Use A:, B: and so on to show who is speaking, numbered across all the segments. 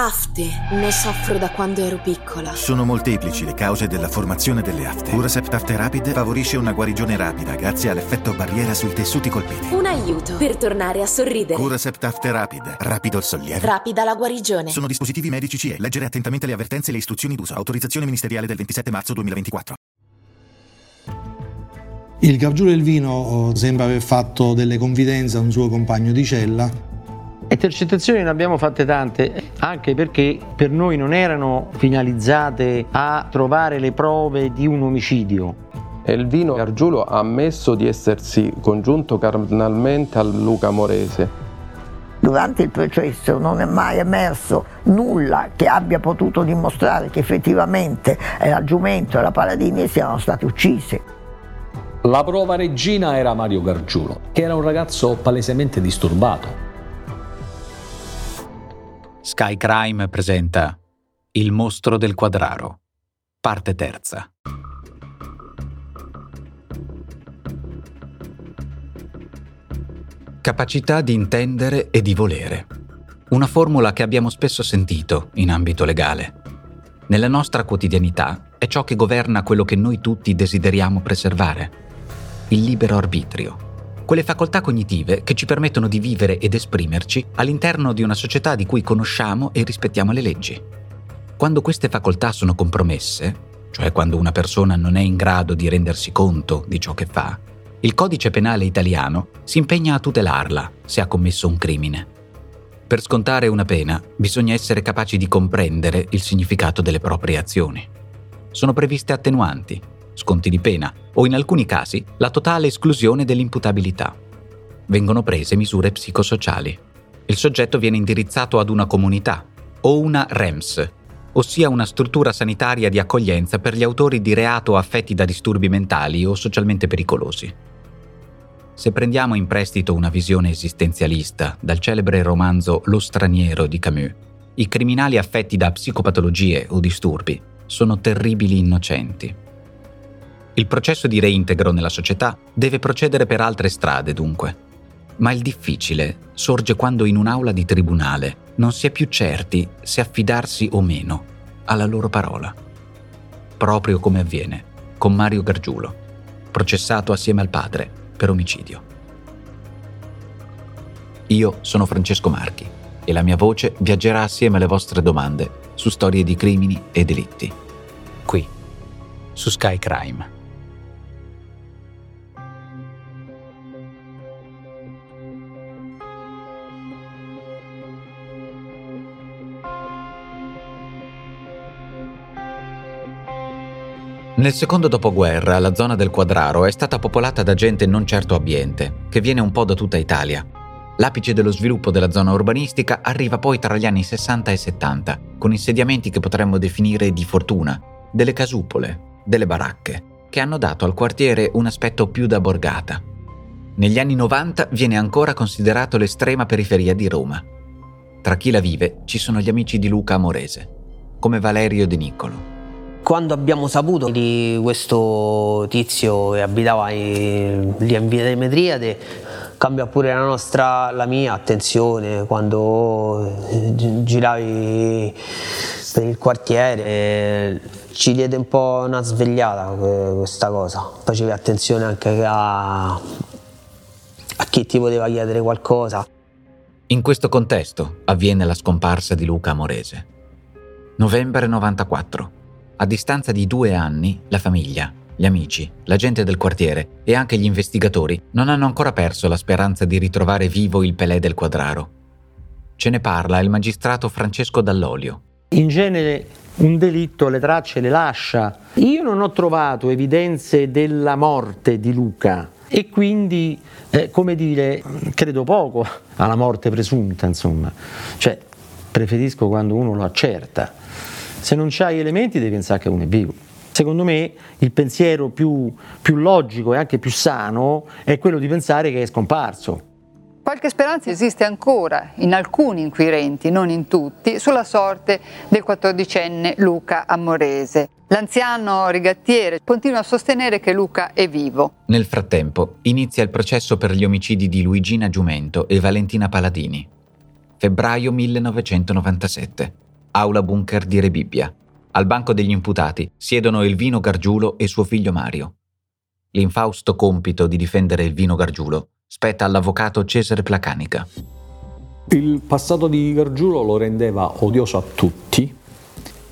A: Afte. Ne soffro da quando ero piccola.
B: Sono molteplici le cause della formazione delle afte. Curasept Afte Rapid favorisce una guarigione rapida grazie all'effetto barriera sui tessuti colpiti.
A: Un aiuto per tornare a sorridere.
B: Curasept Afte Rapid. Rapido il sollievo.
A: Rapida la guarigione.
B: Sono dispositivi medici CE. Leggere attentamente le avvertenze e le istruzioni d'uso. Autorizzazione ministeriale del 27 marzo 2024.
C: Il Gargiulo del Vino oh, sembra aver fatto delle confidenze a un suo compagno di cella
D: Intercettazioni ne abbiamo fatte tante, anche perché per noi non erano finalizzate a trovare le prove di un omicidio.
E: Elvino Gargiulo ha ammesso di essersi congiunto carnalmente a Luca Morese.
F: Durante il processo non è mai emerso nulla che abbia potuto dimostrare che effettivamente la Giumento e la Paladini siano stati uccisi.
G: La prova regina era Mario Gargiulo, che era un ragazzo palesemente disturbato.
H: Sky Crime presenta Il mostro del quadraro, parte terza. Capacità di intendere e di volere. Una formula che abbiamo spesso sentito in ambito legale. Nella nostra quotidianità è ciò che governa quello che noi tutti desideriamo preservare, il libero arbitrio quelle facoltà cognitive che ci permettono di vivere ed esprimerci all'interno di una società di cui conosciamo e rispettiamo le leggi. Quando queste facoltà sono compromesse, cioè quando una persona non è in grado di rendersi conto di ciò che fa, il codice penale italiano si impegna a tutelarla se ha commesso un crimine. Per scontare una pena bisogna essere capaci di comprendere il significato delle proprie azioni. Sono previste attenuanti, sconti di pena o in alcuni casi la totale esclusione dell'imputabilità. Vengono prese misure psicosociali. Il soggetto viene indirizzato ad una comunità o una REMS, ossia una struttura sanitaria di accoglienza per gli autori di reato affetti da disturbi mentali o socialmente pericolosi. Se prendiamo in prestito una visione esistenzialista dal celebre romanzo Lo straniero di Camus, i criminali affetti da psicopatologie o disturbi sono terribili innocenti il processo di reintegro nella società deve procedere per altre strade, dunque. Ma il difficile sorge quando in un'aula di tribunale non si è più certi se affidarsi o meno alla loro parola. Proprio come avviene con Mario Gargiulo, processato assieme al padre per omicidio. Io sono Francesco Marchi e la mia voce viaggerà assieme alle vostre domande su storie di crimini e delitti. Qui, su Sky Crime. Nel secondo dopoguerra la zona del Quadraro è stata popolata da gente non certo abbiente, che viene un po' da tutta Italia. L'apice dello sviluppo della zona urbanistica arriva poi tra gli anni 60 e 70, con insediamenti che potremmo definire di fortuna, delle casupole, delle baracche, che hanno dato al quartiere un aspetto più da borgata. Negli anni 90 viene ancora considerato l'estrema periferia di Roma. Tra chi la vive ci sono gli amici di Luca Amorese, come Valerio De Niccolo,
I: quando abbiamo saputo di questo tizio che abitava lì in via delle Medriade, cambia pure la nostra, la mia attenzione quando giravi per il quartiere. Ci diede un po' una svegliata questa cosa, facevi attenzione anche a, a chi ti poteva chiedere qualcosa.
H: In questo contesto avviene la scomparsa di Luca Amorese. Novembre 94. A distanza di due anni, la famiglia, gli amici, la gente del quartiere e anche gli investigatori non hanno ancora perso la speranza di ritrovare vivo il Pelé del Quadraro. Ce ne parla il magistrato Francesco Dall'Olio.
D: In genere un delitto le tracce le lascia. Io non ho trovato evidenze della morte di Luca e quindi, eh, come dire, credo poco alla morte presunta, insomma. Cioè, preferisco quando uno lo accerta. Se non c'hai elementi devi pensare che uno è vivo. Secondo me il pensiero più, più logico e anche più sano è quello di pensare che è scomparso.
J: Qualche speranza esiste ancora in alcuni inquirenti, non in tutti, sulla sorte del quattordicenne Luca Amorese. L'anziano rigattiere continua a sostenere che Luca è vivo.
H: Nel frattempo inizia il processo per gli omicidi di Luigina Giumento e Valentina Paladini. Febbraio 1997. Aula bunker di Rebibbia. Al banco degli imputati siedono Elvino Gargiulo e suo figlio Mario. L'infausto compito di difendere Elvino Gargiulo spetta all'avvocato Cesare Placanica.
G: Il passato di Gargiulo lo rendeva odioso a tutti,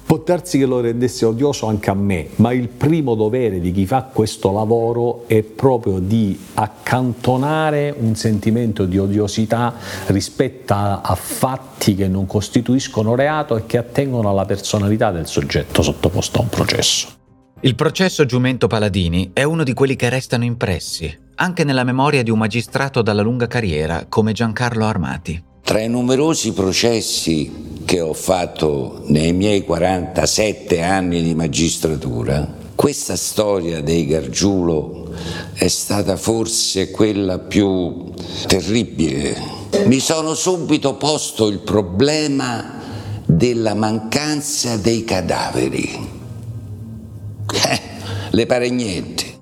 G: Può darsi che lo rendesse odioso anche a me, ma il primo dovere di chi fa questo lavoro è proprio di accantonare un sentimento di odiosità rispetto a, fatti che non costituiscono reato e che attengono alla personalità del soggetto sottoposto a un processo.
H: Il processo Giumento Paladini è uno di quelli che restano impressi, anche nella memoria di un magistrato dalla lunga carriera come Giancarlo Armati.
K: Tra i numerosi processi che ho fatto nei miei 47 anni di magistratura, questa storia dei Gargiulo è stata forse quella più terribile. Mi sono subito posto il problema della mancanza dei cadaveri. Eh, le pare niente.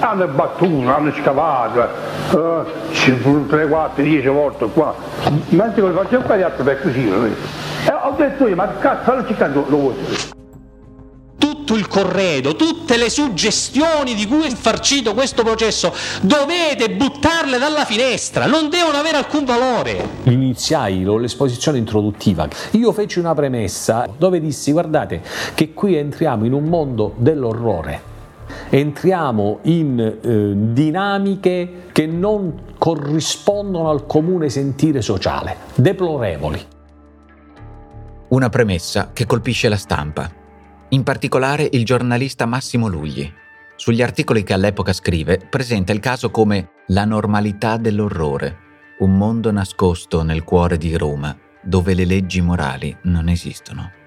L: Hanno battuto, hanno scavato, eh, ci sono 3, 4, 10 volte qua. Mentre lo facciamo qua gli altri per così. Eh, ho detto io, ma cazzo, non ci canto lo vuoi.
M: tutto il corredo, tutte le suggestioni di cui è infarcito questo processo, dovete buttarle dalla finestra, non devono avere alcun valore.
G: Iniziai l'esposizione introduttiva. Io feci una premessa dove dissi guardate che qui entriamo in un mondo dell'orrore. Entriamo in eh, dinamiche che non corrispondono al comune sentire sociale, deplorevoli.
H: Una premessa che colpisce la stampa, in particolare il giornalista Massimo Lugli. Sugli articoli che all'epoca scrive, presenta il caso come la normalità dell'orrore, un mondo nascosto nel cuore di Roma, dove le leggi morali non esistono.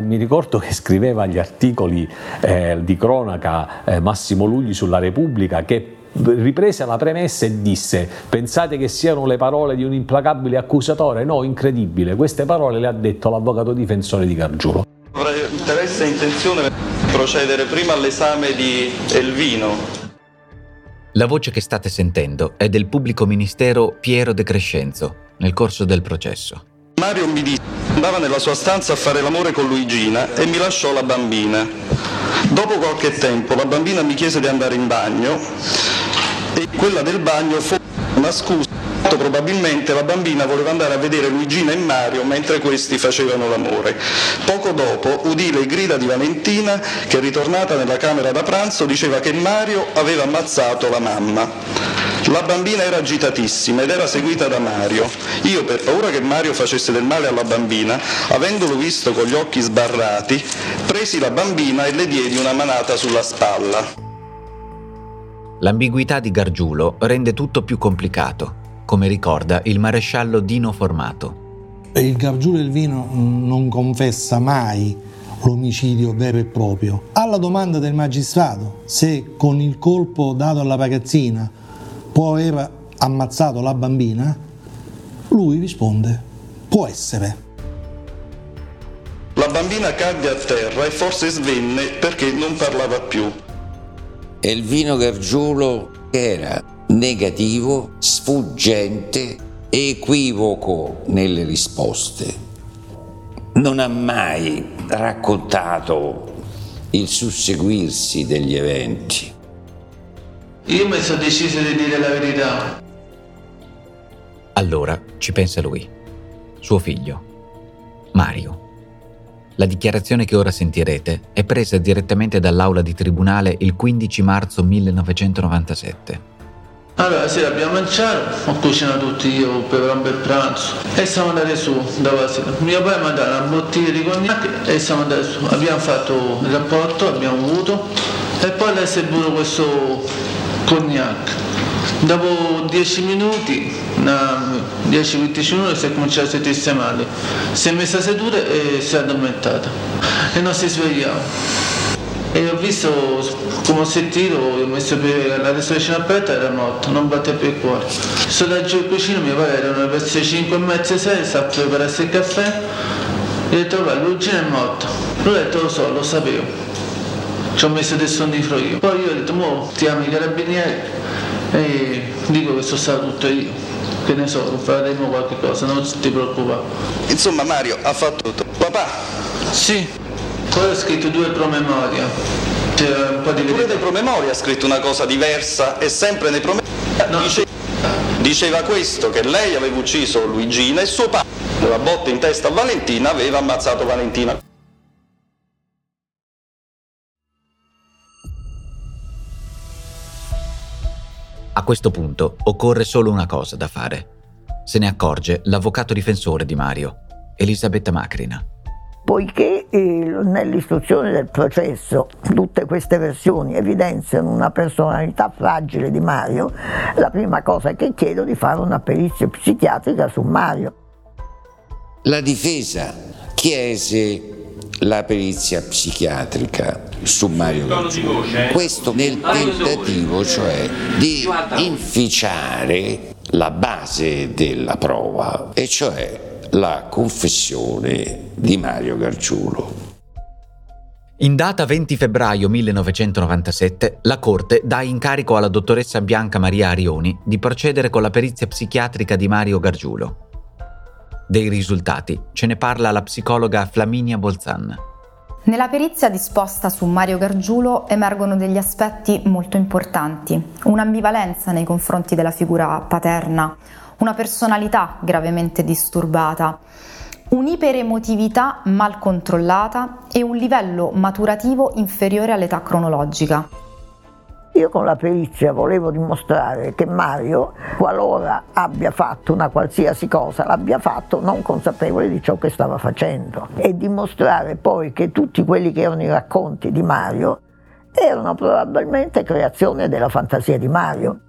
G: Mi ricordo che scriveva gli articoli eh, di cronaca eh, Massimo Lugli sulla Repubblica che riprese la premessa e disse pensate che siano le parole di un implacabile accusatore? No, incredibile, queste parole le ha detto l'avvocato difensore di Gargiulo.
N: Avrei interesse e intenzione procedere prima all'esame di Elvino.
H: La voce che state sentendo è del pubblico ministero Piero De Crescenzo nel corso del processo.
N: Mario mi disse che andava nella sua stanza a fare l'amore con Luigina e mi lasciò la bambina. Dopo qualche tempo la bambina mi chiese di andare in bagno e quella del bagno fu una scusa. Molto Probabilmente la bambina voleva andare a vedere Luigina e Mario mentre questi facevano l'amore. Poco dopo udì le grida di Valentina che ritornata nella camera da pranzo diceva che Mario aveva ammazzato la mamma. La bambina era agitatissima ed era seguita da Mario. Io, per paura che Mario facesse del male alla bambina, avendolo visto con gli occhi sbarrati, presi la bambina e le diedi una manata sulla spalla.
H: L'ambiguità di Gargiulo rende tutto più complicato, come ricorda il maresciallo Dino Formato.
C: Il Gargiulo Elvino non confessa mai l'omicidio vero e proprio. Alla domanda del magistrato se con il colpo dato alla ragazzina può aver ammazzato la bambina, lui risponde può essere.
N: La bambina cadde a terra e forse svenne perché non parlava più.
K: Elvino Gargiulo era negativo, sfuggente e equivoco nelle risposte. Non ha mai raccontato il susseguirsi degli eventi.
O: Io mi sono deciso di dire la verità.
H: Allora ci pensa lui, suo figlio, Mario. La dichiarazione che ora sentirete è presa direttamente dall'aula di tribunale il 15 marzo 1997.
O: Allora, sera abbiamo mangiato, ho cucinato tutti io per un bel pranzo e siamo andati su da sera. Mio padre mi ha dato una bottiglia di cognac e siamo andati su. Abbiamo fatto il rapporto, abbiamo avuto e poi lei si è bevuto questo cognac. Dopo 10 minuti, 10-15 minuti si è cominciato a sentirsi male. Si è messa seduta e si è addormentata e non si svegliava. E ho visto, come ho sentito, ho messo la testa vicino aperta era morto, non batte più il cuore. Sono da in cucina, mio padre erano verso le 5 e mezza 6, sta a prepararsi il caffè. E ho detto, guarda, Luigina è morto. Lui ha detto, lo so, lo sapevo. Ci ho messo del sonnifero io. Poi io ho detto, mo chiamo i carabinieri e dico che sono stato tutto io. che ne so, faremo qualche cosa, non ti preoccupare.
N: Insomma Mario ha fatto tutto. Papà?
O: Sì, poi ho scritto due promemoria. C'è un po' di
N: Pure dei promemoria ha scritto una cosa diversa e sempre nei promemoria dice- diceva questo, che lei aveva ucciso Luigina e suo padre, la botta in testa a Valentina, aveva ammazzato Valentina.
H: A questo punto occorre solo una cosa da fare. Se ne accorge l'avvocato difensore di Mario, Elisabetta Macrina.
F: Poiché eh, nell'istruzione del processo tutte queste versioni evidenziano una personalità fragile di Mario, la prima cosa che chiedo è di fare una perizia psichiatrica su Mario.
K: La difesa chiese la perizia psichiatrica su Mario Gargiulo. Questo nel tentativo cioè di inficiare la base della prova, e cioè la confessione di Mario Gargiulo.
H: In data 20 febbraio 1997, la Corte dà incarico alla dottoressa Bianca Maria Arioni di procedere con la perizia psichiatrica di Mario Gargiulo. Dei risultati ce ne parla la psicologa Flaminia Bolzan.
P: Nella perizia disposta su Mario Gargiulo emergono degli aspetti molto importanti, un'ambivalenza nei confronti della figura paterna, una personalità gravemente disturbata, un'iperemotività mal controllata e un livello maturativo inferiore all'età cronologica.
F: Io con la perizia volevo dimostrare che Mario, qualora abbia fatto una qualsiasi cosa, l'abbia fatto non consapevole di ciò che stava facendo e dimostrare poi che tutti quelli che erano i racconti di Mario erano probabilmente creazione della fantasia di Mario.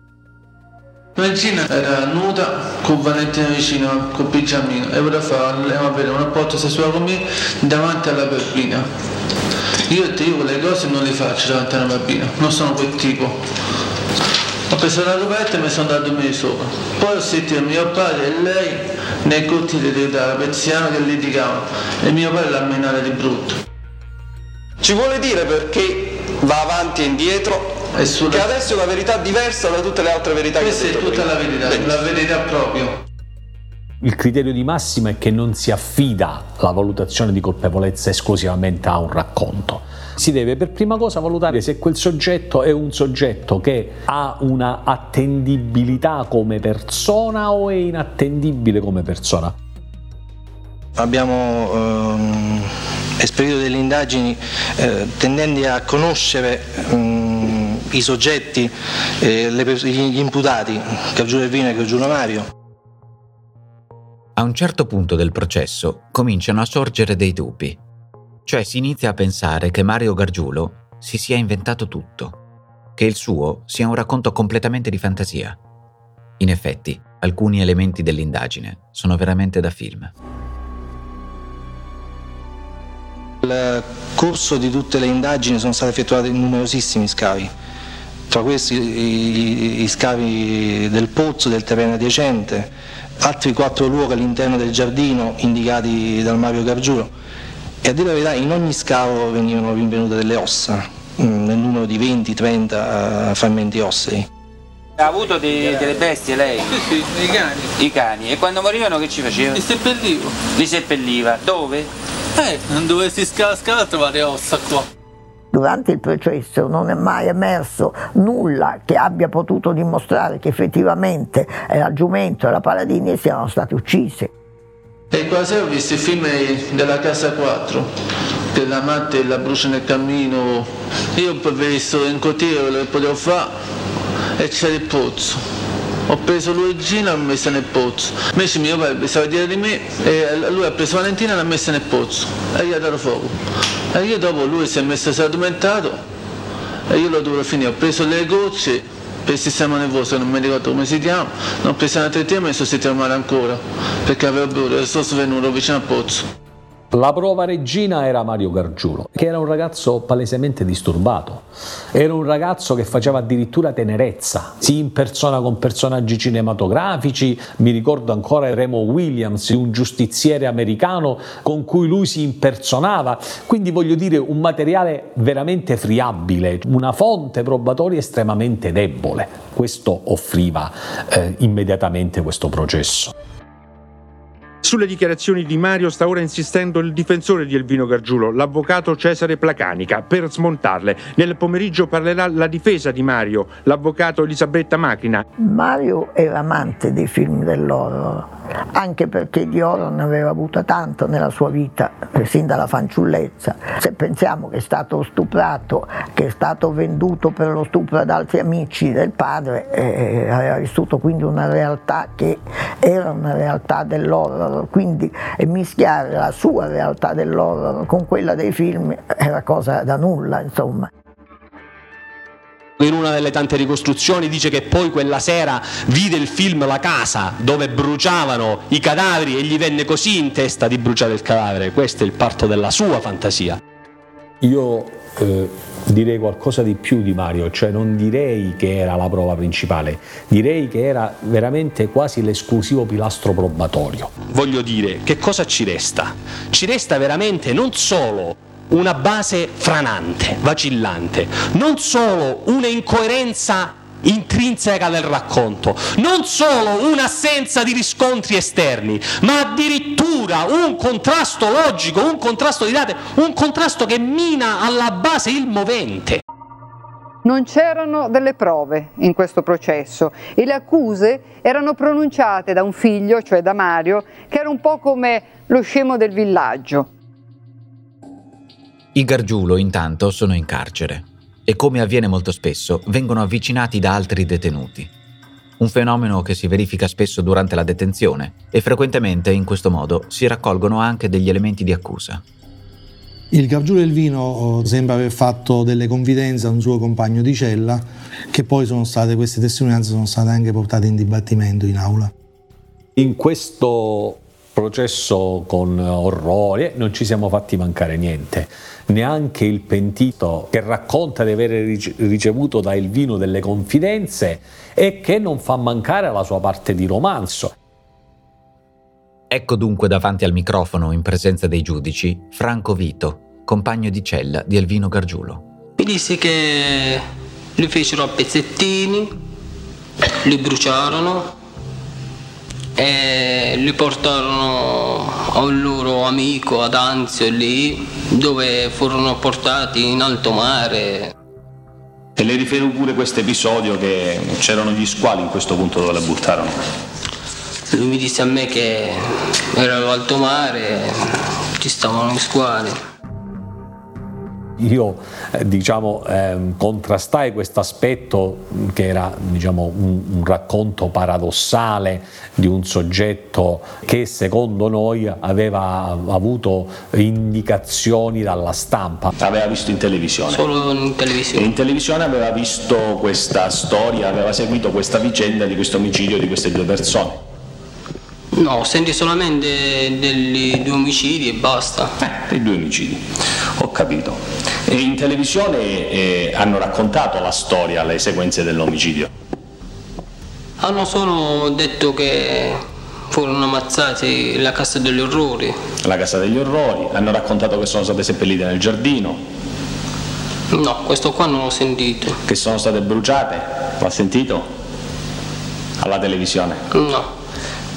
O: Valentina era nuda con Valentina vicino col pigiamino e voleva fare avere un rapporto sessuale con me davanti alla bambina. Io ti dico le cose non le faccio davanti a una bambina, non sono quel tipo. Ho preso la coperta e mi sono andato a dormire sopra. Poi ho sentito mio padre e lei nei cortili da Peziano che litigavano e mio padre l'ha menata di brutto.
N: Ci vuole dire perché va avanti e indietro? Che adesso è una verità diversa da tutte le altre verità
O: Questa
N: che
O: è tutta la verità, la verità proprio.
G: Il criterio di massima è che non si affida la valutazione di colpevolezza esclusivamente a un racconto. Si deve per prima cosa valutare se quel soggetto è un soggetto che ha una attendibilità come persona o è inattendibile come persona.
Q: Abbiamo ehm, esperito delle indagini eh, tendenti a conoscere ehm, i soggetti, eh, le gli imputati, Gargiulo Ervino e Gargiulo Mario.
H: A un certo punto del processo cominciano a sorgere dei dubbi. Cioè si inizia a pensare che Mario Gargiulo si sia inventato tutto, che il suo sia un racconto completamente di fantasia. In effetti, alcuni elementi dell'indagine sono veramente da film.
Q: Nel corso di tutte le indagini sono stati effettuati numerosissimi scavi, tra questi i, i scavi del pozzo, del terreno adiacente, altri quattro luoghi all'interno del giardino indicati dal Mario Gargiulo e a dire la verità in ogni scavo venivano rinvenute delle ossa, mm, nel numero di 20-30 frammenti ossei.
R: Ha avuto dei- delle bestie lei?
O: Sì, sì, i cani.
R: I cani. E quando morivano che ci faceva?
O: Li seppellivo.
R: Li seppelliva. Dove?
O: Eh, non dovessi scavare, scavare a trovare ossa qua.
F: Durante il processo non è mai emerso nulla che abbia potuto dimostrare che effettivamente la Giumento e la Paladini siano stati uccisi.
O: E sera ho visto il film della casa 4, che la matte la brucia nel cammino. Io ho visto in cortile quello che potevo fare e c'era il pozzo. Ho preso Luigina e l'ho messa nel pozzo. Invece mio padre stava dietro di me e lui ha preso Valentina e l'ha messa nel pozzo e gli ha dato fuoco. E io dopo lui si è messo, addormentato e io l'ho dovuto finire. Ho preso le gocce per il sistema nervoso, non mi ricordo come si chiama, ne ho preso una trettina e mi sono sentito male ancora perché avevo sono svenuto vicino al pozzo.
G: La prova regina era Mario Gargiulo, che era un ragazzo palesemente disturbato. Era un ragazzo che faceva addirittura tenerezza, si impersona con personaggi cinematografici. Mi ricordo ancora Remo Williams, un giustiziere americano con cui lui si impersonava. Quindi voglio dire un materiale veramente friabile, una fonte probatoria estremamente debole. Questo offriva eh, immediatamente questo processo.
S: Sulle dichiarazioni di Mario sta ora insistendo il difensore di Elvino Gargiulo, l'avvocato Cesare Placanica, per smontarle. Nel pomeriggio parlerà la difesa di Mario, l'avvocato Elisabetta Macchina.
F: Mario era amante dei film dell'horror, anche perché di horror ne aveva avuta tanto nella sua vita, sin dalla fanciullezza. Se pensiamo che è stato stuprato, che è stato venduto per lo stupro ad altri amici del padre, eh, aveva vissuto quindi una realtà che era una realtà dell'horror quindi mischiare la sua realtà dell'horror con quella dei film era cosa da nulla, insomma.
M: In una delle tante ricostruzioni dice che poi quella sera vide il film La casa dove bruciavano i cadaveri e gli venne così in testa di bruciare il cadavere. Questo è il parto della sua fantasia.
G: Io eh, direi qualcosa di più di Mario, cioè non direi che era la prova principale, direi che era veramente quasi l'esclusivo pilastro probatorio.
M: Voglio dire, che cosa ci resta? Ci resta veramente non solo una base franante, vacillante, non solo una incoerenza intrinseca del racconto, non solo un'assenza di riscontri esterni, ma addirittura un contrasto logico, un contrasto di date, un contrasto che mina alla base il movente.
J: Non c'erano delle prove in questo processo e le accuse erano pronunciate da un figlio, cioè da Mario, che era un po' come lo scemo del villaggio.
H: I Gargiulo intanto sono in carcere e come avviene molto spesso vengono avvicinati da altri detenuti. Un fenomeno che si verifica spesso durante la detenzione e frequentemente in questo modo si raccolgono anche degli elementi di accusa.
C: Il Gargiulo Elvino oh, sembra aver fatto delle confidenze a un suo compagno di cella che poi sono state, queste testimonianze sono state anche portate in dibattimento in aula.
G: In questo processo con orrore non ci siamo fatti mancare niente neanche il pentito che racconta di aver ricevuto da Elvino delle confidenze e che non fa mancare la sua parte di romanzo.
H: Ecco dunque davanti al microfono in presenza dei giudici Franco Vito, compagno di cella di Elvino Gargiulo.
I: Mi disse che li fecero a pezzettini, li bruciarono e li portarono a un loro amico ad Anzio lì dove furono portati in alto mare.
T: E le rifero pure questo episodio che c'erano gli squali in questo punto dove la buttarono.
I: Lui mi disse a me che era l'alto mare, ci stavano gli squali
G: io eh, diciamo, eh, contrastai questo aspetto che era diciamo, un, un, racconto paradossale di un soggetto che secondo noi aveva avuto indicazioni dalla stampa.
T: Aveva visto in televisione.
I: Solo in televisione.
T: In televisione aveva visto questa storia, aveva seguito questa vicenda di questo omicidio di queste due persone.
I: No, senti solamente degli due omicidi e basta.
T: Eh, dei due omicidi, ho capito. E in televisione eh, hanno raccontato la storia, le sequenze dell'omicidio?
I: Hanno solo detto che furono ammazzati la Cassa degli Orrori.
T: La Cassa degli Orrori, hanno raccontato che sono state seppellite nel giardino.
I: No, questo qua non l'ho sentito.
T: Che sono state bruciate? L'ha sentito? Alla televisione?
I: No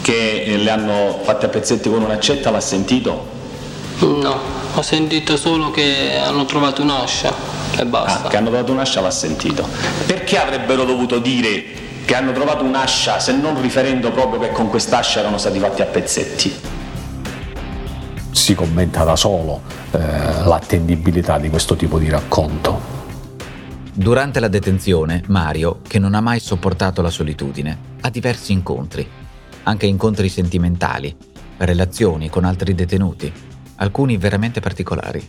T: che le hanno fatte a pezzetti con un'accetta, l'ha sentito?
I: No, ho sentito solo che hanno trovato un'ascia e basta.
T: Ah, che hanno trovato un'ascia l'ha sentito. Perché avrebbero dovuto dire che hanno trovato un'ascia se non riferendo proprio che con quest'ascia erano stati fatti a pezzetti?
G: Si commenta da solo eh, l'attendibilità di questo tipo di racconto.
H: Durante la detenzione, Mario, che non ha mai sopportato la solitudine, ha diversi incontri anche incontri sentimentali, relazioni con altri detenuti, alcuni veramente particolari.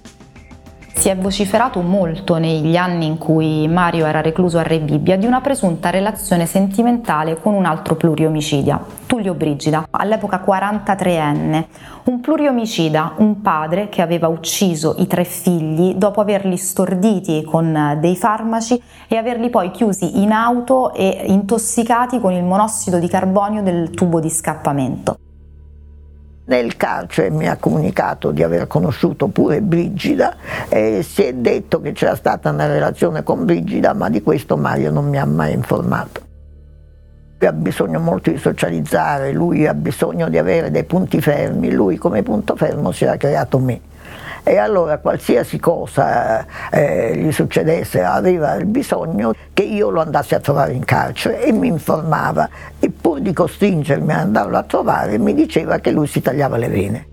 P: Si è vociferato molto negli anni in cui Mario era recluso a Re Bibbia di una presunta relazione sentimentale con un altro pluriomicida, Tullio Brigida, all'epoca 43enne. Un pluriomicida, un padre che aveva ucciso i tre figli dopo averli storditi con dei farmaci e averli poi chiusi in auto e intossicati con il monossido di carbonio del tubo di scappamento.
F: Nel carcere mi ha comunicato di aver conosciuto pure Brigida e si è detto che c'era stata una relazione con Brigida, ma di questo Mario non mi ha mai informato. Lui ha bisogno molto di socializzare, lui ha bisogno di avere dei punti fermi, lui come punto fermo si era creato me e allora qualsiasi cosa eh, gli succedesse aveva il bisogno che io lo andassi a trovare in carcere e mi informava e pur di costringermi ad andarlo a trovare mi diceva che lui si tagliava le vene.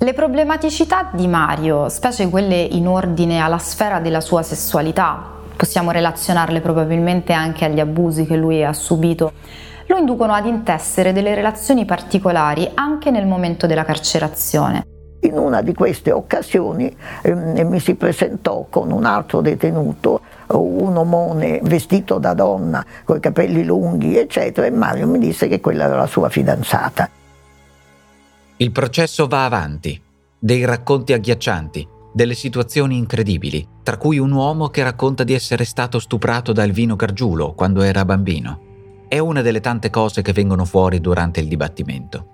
P: Le problematicità di Mario, specie quelle in ordine alla sfera della sua sessualità, possiamo relazionarle probabilmente anche agli abusi che lui ha subito, lo inducono ad intessere delle relazioni particolari anche nel momento della carcerazione.
F: In una di queste occasioni eh, mi si presentò con un altro detenuto, un omone vestito da donna, con i capelli lunghi, eccetera, e Mario mi disse che quella era la sua fidanzata.
H: Il processo va avanti, dei racconti agghiaccianti, delle situazioni incredibili, tra cui un uomo che racconta di essere stato stuprato da Elvino Gargiulo quando era bambino. È una delle tante cose che vengono fuori durante il dibattimento.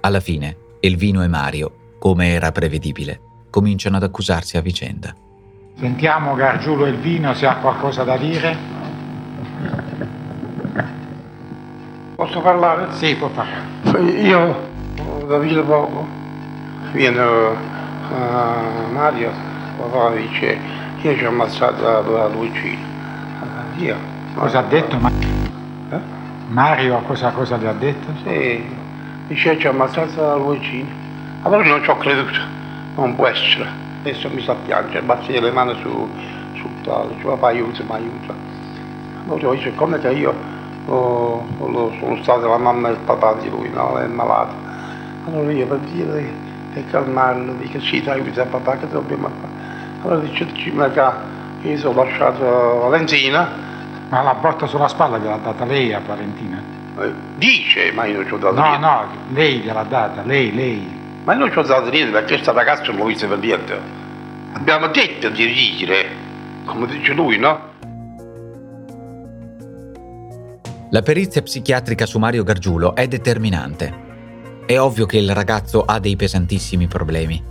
H: Alla fine, Elvino e Mario come era prevedibile, cominciano ad accusarsi a vicenda.
U: Sentiamo Gargiulo il vino se ha qualcosa da dire.
L: Posso parlare?
U: Sì, può parlare.
L: Io da dire poco, viene uh, Mario, papà dice, io ci ho ammazzato la Luigina. Io.
U: Cosa ha detto Mario?
L: Eh?
U: Mario cosa, cosa gli ha detto?
L: Sì, dice ci ho ammazzato la Luigina. Allora non ci ho creduto, non può essere. Adesso mi sa piangere, batti le mani su, sul tavolo, dice papà aiuta, mi aiuta. Allora dice come che io oh, oh, sono stato la mamma e il papà di lui, no? È malato. Allora io per dire e calmarlo, dico sì, ti aiuta papà che dobbiamo fare. Allora dice ma che io sono lasciato Valentina.
U: Ma la porta sulla spalla gliel'ha data lei a Valentina?
L: Eh, dice, ma io non ci ho dato
U: No,
L: niente.
U: no, lei gliel'ha data, lei, lei.
L: Ma io non ci ho dato niente perché questa ragazza non l'ho vista per niente. Abbiamo detto di dire, come dice lui, no?
H: La perizia psichiatrica su Mario Gargiulo è determinante. È ovvio che il ragazzo ha dei pesantissimi problemi.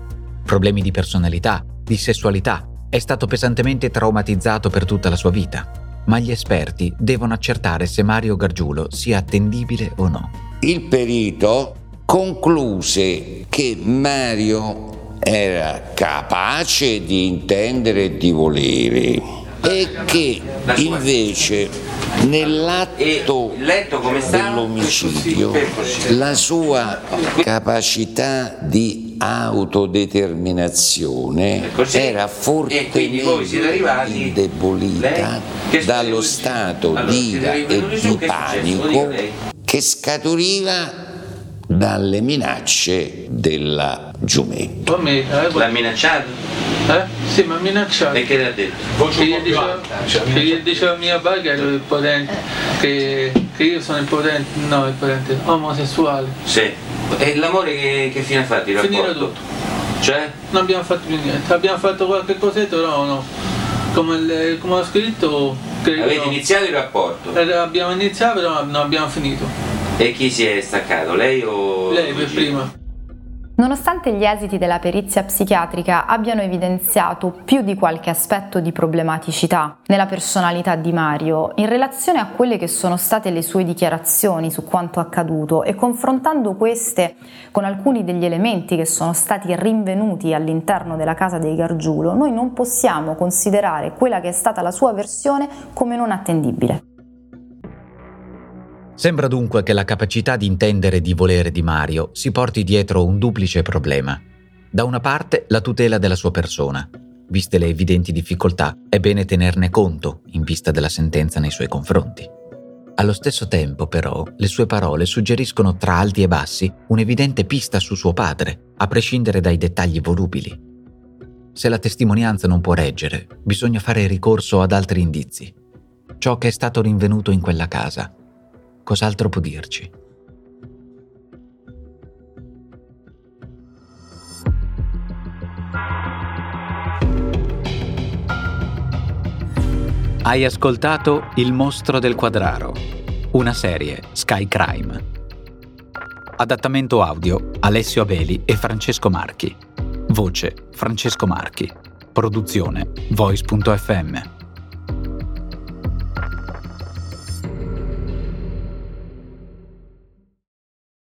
H: Problemi di personalità, di sessualità. È stato pesantemente traumatizzato per tutta la sua vita. Ma gli esperti devono accertare se Mario Gargiulo sia attendibile o no.
K: Il perito concluse che Mario era capace di intendere e di volere e che invece nell'atto dell'omicidio la sua capacità di autodeterminazione era fortemente indebolita dallo stato di ira e di panico che scaturiva dalle minacce della Giumetto.
O: Come? Eh,
R: L'ha minacciato?
O: Eh? Sì, mi ha minacciato.
R: E che ti ha detto?
O: Che gli diceva, che gli diceva a mio padre che ero impotente, che, che io sono impotente, no, impotente, omosessuale.
R: Sì. E l'amore che, che fine ha fatto il
O: Finire
R: rapporto?
O: tutto.
R: Cioè?
O: Non abbiamo fatto più niente, abbiamo fatto qualche cosetto, però no. Come, il- come ho scritto, credo.
R: Avete iniziato il rapporto?
O: Abbiamo iniziato, però non abbiamo finito.
R: E chi si è staccato? Lei o...
O: Lei per prima.
P: Nonostante gli esiti della perizia psichiatrica abbiano evidenziato più di qualche aspetto di problematicità nella personalità di Mario, in relazione a quelle che sono state le sue dichiarazioni su quanto accaduto e confrontando queste con alcuni degli elementi che sono stati rinvenuti all'interno della casa dei Gargiulo, noi non possiamo considerare quella che è stata la sua versione come non attendibile.
H: Sembra dunque che la capacità di intendere e di volere di Mario si porti dietro un duplice problema. Da una parte la tutela della sua persona. Viste le evidenti difficoltà, è bene tenerne conto in vista della sentenza nei suoi confronti. Allo stesso tempo, però, le sue parole suggeriscono tra alti e bassi un'evidente pista su suo padre, a prescindere dai dettagli volubili. Se la testimonianza non può reggere, bisogna fare ricorso ad altri indizi. Ciò che è stato rinvenuto in quella casa. Cos'altro può dirci? Hai ascoltato Il mostro del quadraro, una serie Sky Crime. Adattamento audio Alessio Abeli e Francesco Marchi. Voce Francesco Marchi. Produzione Voice.fm.